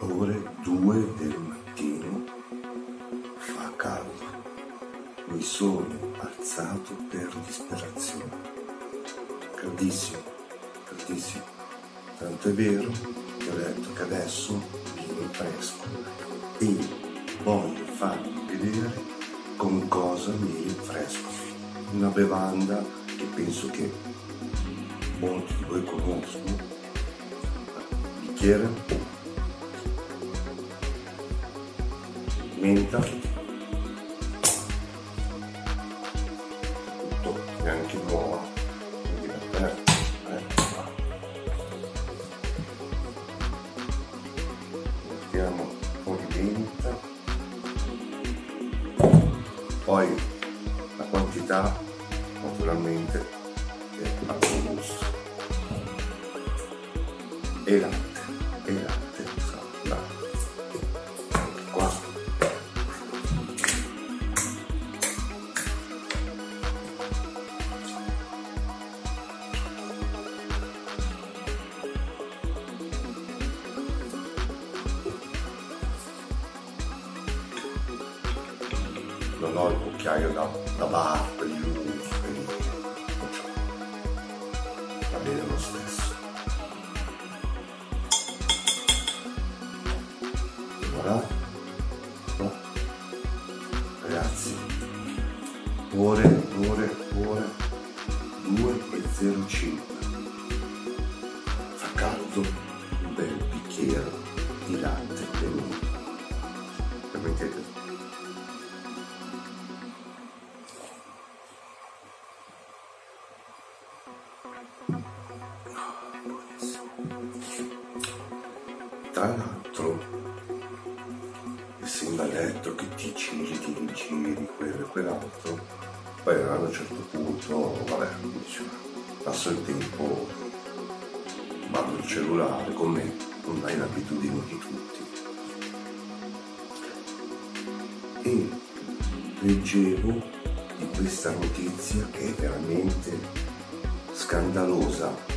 ore 2 del mattino fa caldo. Mi sono alzato per disperazione. Caldissimo, caldissimo. Tanto è vero che ho detto che adesso viene fresco e voglio farvi vedere con cosa mi fresco. Una bevanda che penso che molti di voi conoscono. Bicchiere menta. Tutto neanche nuova. Quindi per ecco qua mettiamo un po' di menta. Poi la quantità naturalmente è a gusto e latte e latte non ho il cucchiaio da, da bar per gli usi, quindi. Va bene lo stesso. Voilà. No. Ragazzi, ore, ore, ore 2 e 05. Fa caldo un bel bicchiere l'altro, essendo a letto che ti giri, ti rigiri, quello e quell'altro, poi a un certo punto, vabbè, dice, passo il tempo, guardo il cellulare con me, ormai è l'abitudine di tutti. E leggevo di questa notizia che è veramente scandalosa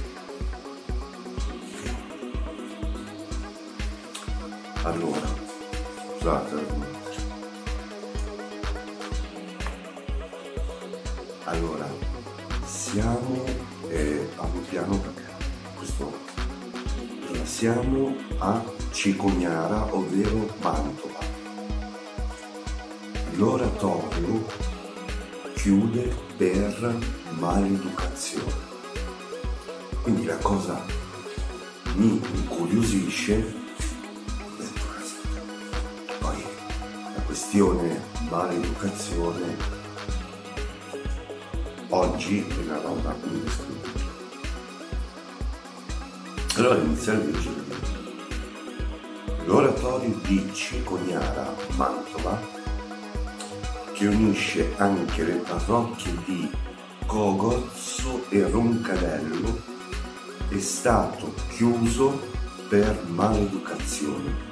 Allora, scusate. Allora, siamo eh, a un piano perché questo allora, siamo a Cicognara, ovvero Mantova. L'oratorio chiude per maleducazione. Quindi la cosa mi incuriosisce questione maleducazione oggi è una roba indescrivibile. Allora iniziare a leggere. L'oratorio di Cicognara, Mantova, che unisce anche le parrocchie di Cogozzo e Roncadello, è stato chiuso per maleducazione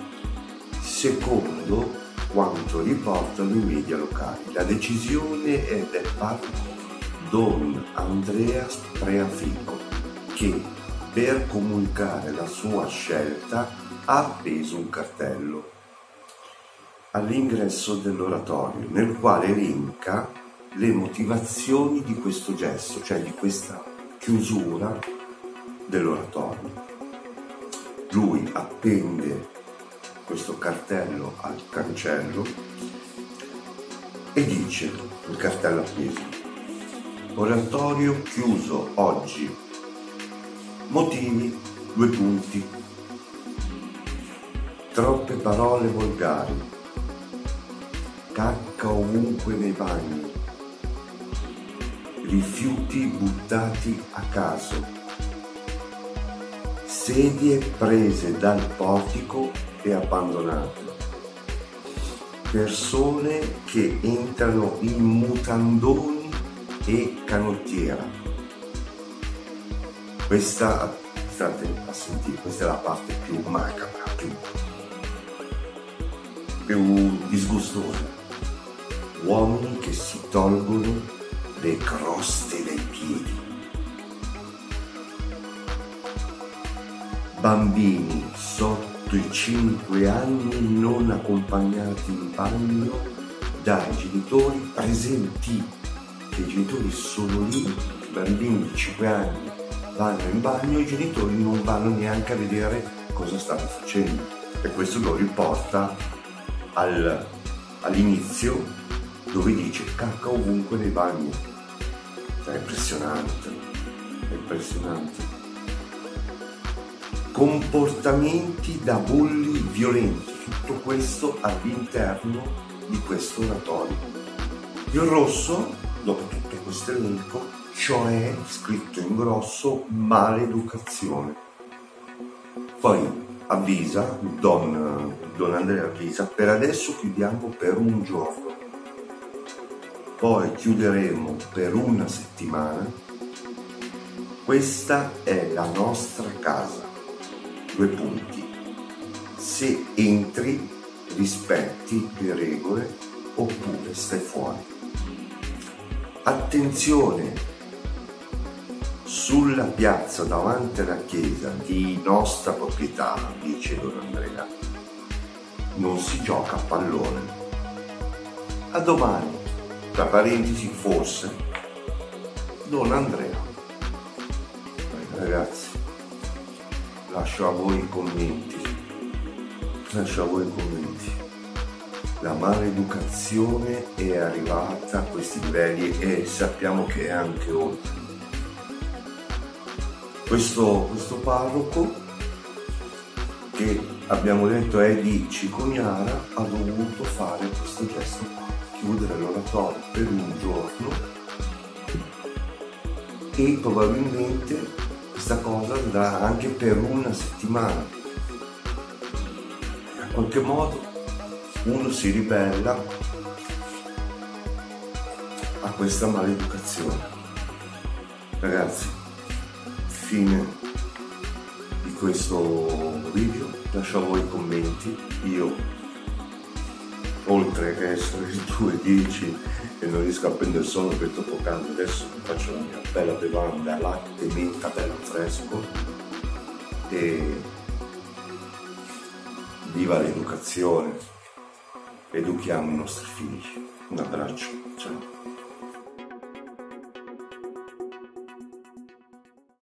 secondo quanto riportano i media locali. La decisione è del parroco Don Andrea Preafico che per comunicare la sua scelta ha appeso un cartello all'ingresso dell'oratorio nel quale elenca le motivazioni di questo gesto, cioè di questa chiusura dell'oratorio. Lui appende questo cartello al cancello e dice il cartello appeso oratorio chiuso oggi. Motivi due punti. Troppe parole volgari. Cacca ovunque nei bagni. Rifiuti buttati a caso. Sedie prese dal portico e abbandonate. Persone che entrano in mutandoni e canottiera. Questa, state a sentire, questa è la parte più macabra, più, più disgustosa. Uomini che si tolgono le croste dai piedi. Bambini sotto sotto i 5 anni non accompagnati in bagno dai genitori presenti, che i genitori sono lì, i bambini di 5 anni vanno in bagno e i genitori non vanno neanche a vedere cosa stanno facendo e questo lo riporta al, all'inizio dove dice cacca ovunque nei bagni. È impressionante, è impressionante comportamenti da bulli violenti, tutto questo all'interno di questo oratorio. Il rosso, dopo tutto questo elenco, cioè scritto in grosso maleducazione. Poi avvisa, Don, Don Andrea avvisa, per adesso chiudiamo per un giorno, poi chiuderemo per una settimana. Questa è la nostra casa due punti. Se entri, rispetti le regole oppure stai fuori. Attenzione, sulla piazza davanti alla chiesa di nostra proprietà, dice Don Andrea, non si gioca a pallone. A domani, tra parentesi forse, Don Andrea. Ragazzi, lascio a voi i commenti. Lascio a voi i commenti. La maleducazione è arrivata a questi livelli e sappiamo che è anche oltre. Questo, questo parroco, che abbiamo detto è di Cicognara, ha dovuto fare questo gesto qua, chiudere l'oratorio per un giorno e probabilmente questa cosa andrà anche per una settimana. In qualche modo uno si ribella a questa maleducazione. Ragazzi, fine di questo video, lascio a voi i commenti, io oltre che essere il 2.10 e non riesco a prendere sonno per troppo caldo, adesso faccio la mia bella bevanda latte menta bello fresco e viva l'educazione, educhiamo i nostri figli. Un abbraccio, ciao.